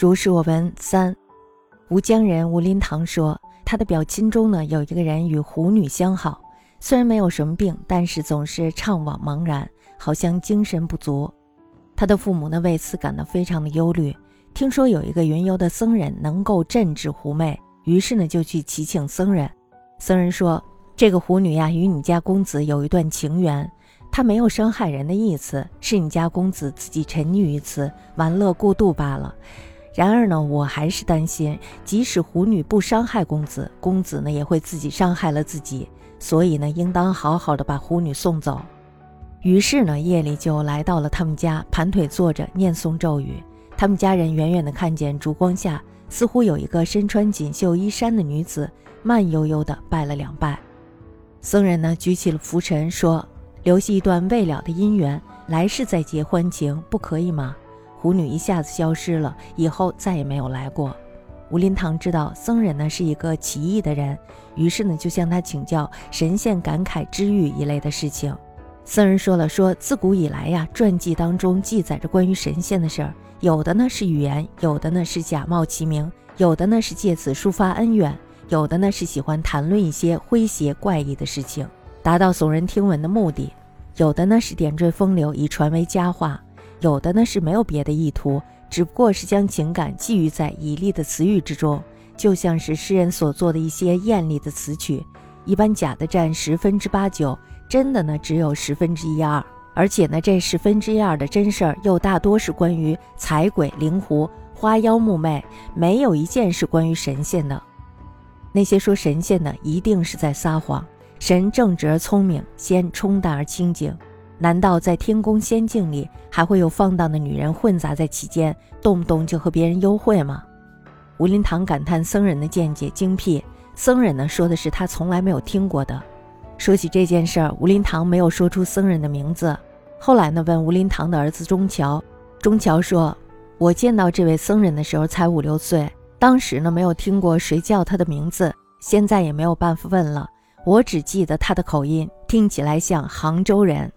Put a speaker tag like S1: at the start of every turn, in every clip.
S1: 如是我闻三，吴江人吴林堂说，他的表亲中呢有一个人与狐女相好，虽然没有什么病，但是总是怅惘茫然，好像精神不足。他的父母呢为此感到非常的忧虑。听说有一个云游的僧人能够镇治狐媚，于是呢就去祈请僧人。僧人说：“这个狐女呀，与你家公子有一段情缘，她没有伤害人的意思，是你家公子自己沉溺于此，玩乐过度罢了。然而呢，我还是担心，即使狐女不伤害公子，公子呢也会自己伤害了自己，所以呢，应当好好的把狐女送走。”于是呢，夜里就来到了他们家，盘腿坐着念诵咒语。他们家人远远地看见烛光下，似乎有一个身穿锦绣衣衫的女子。慢悠悠地拜了两拜，僧人呢举起了拂尘，说：“留下一段未了的姻缘，来世再结欢情，不可以吗？”狐女一下子消失了，以后再也没有来过。吴林堂知道僧人呢是一个奇异的人，于是呢就向他请教神仙感慨知遇一类的事情。僧人说了，说自古以来呀，传记当中记载着关于神仙的事儿，有的呢是语言，有的呢是假冒其名，有的呢是借此抒发恩怨。有的呢是喜欢谈论一些诙谐怪异的事情，达到耸人听闻的目的；有的呢是点缀风流，以传为佳话；有的呢是没有别的意图，只不过是将情感寄予在绮丽的词语之中，就像是诗人所做的一些艳丽的词曲。一般假的占十分之八九，真的呢只有十分之一二。而且呢，这十分之一二的真事儿又大多是关于彩鬼、灵狐、花妖、木魅，没有一件是关于神仙的。那些说神仙的，一定是在撒谎。神正直而聪明，仙冲淡而清净。难道在天宫仙境里，还会有放荡的女人混杂在其间，动不动就和别人幽会吗？吴林堂感叹僧人的见解精辟。僧人呢，说的是他从来没有听过的。说起这件事儿，吴林堂没有说出僧人的名字。后来呢，问吴林堂的儿子钟桥，钟桥说：“我见到这位僧人的时候才五六岁。”当时呢，没有听过谁叫他的名字，现在也没有办法问了。我只记得他的口音，听起来像杭州人。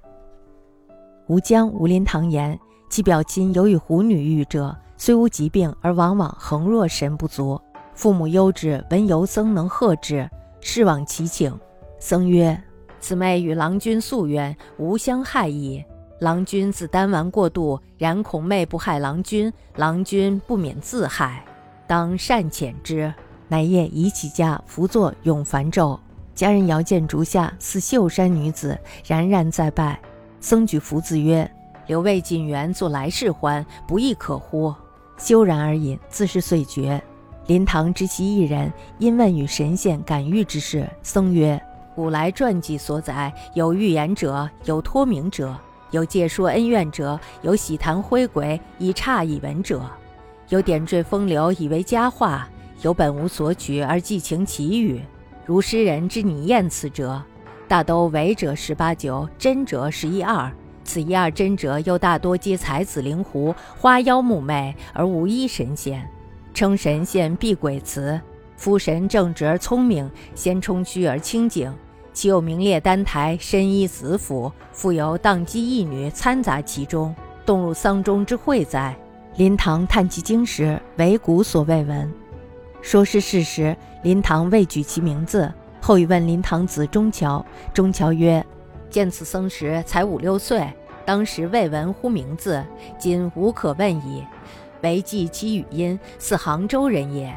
S1: 吴江吴林堂言，其表亲有与狐女遇者，虽无疾病，而往往横若神不足。父母忧之，闻游僧能贺之，是往其请。僧曰：“此妹与郎君夙缘，无相害矣。郎君自丹丸过度，然恐妹不害郎君，郎君不免自害。”当善遣之，乃夜移其家，伏坐永梵咒。家人遥见竹下似秀山女子，冉冉在拜。僧举福字曰：“留未尽缘，作来世欢，不亦可乎？”休然而饮，自是遂绝。林堂知其一人，因问与神仙感遇之事。僧曰：“古来传记所载，有预言者，有托名者，有借说恩怨者，有喜谈灰鬼以诧以闻者。”有点缀风流以为佳话，有本无所取而寄情奇语，如诗人之拟艳词者，大都伪者十八九，真者十一二。此一二真者，又大多皆才子灵狐、花妖木魅，而无一神仙。称神仙避鬼词，夫神正直而聪明，先冲虚而清净。其有名列丹台，身依紫府，复有荡姬义女参杂其中，动入丧钟之会哉？林堂叹其经时，唯古所未闻。说是事实，林堂未举其名字。后以问临堂子钟桥，钟桥曰：“见此僧时才五六岁，当时未闻乎名字，今无可问矣。唯记其语音，似杭州人也。”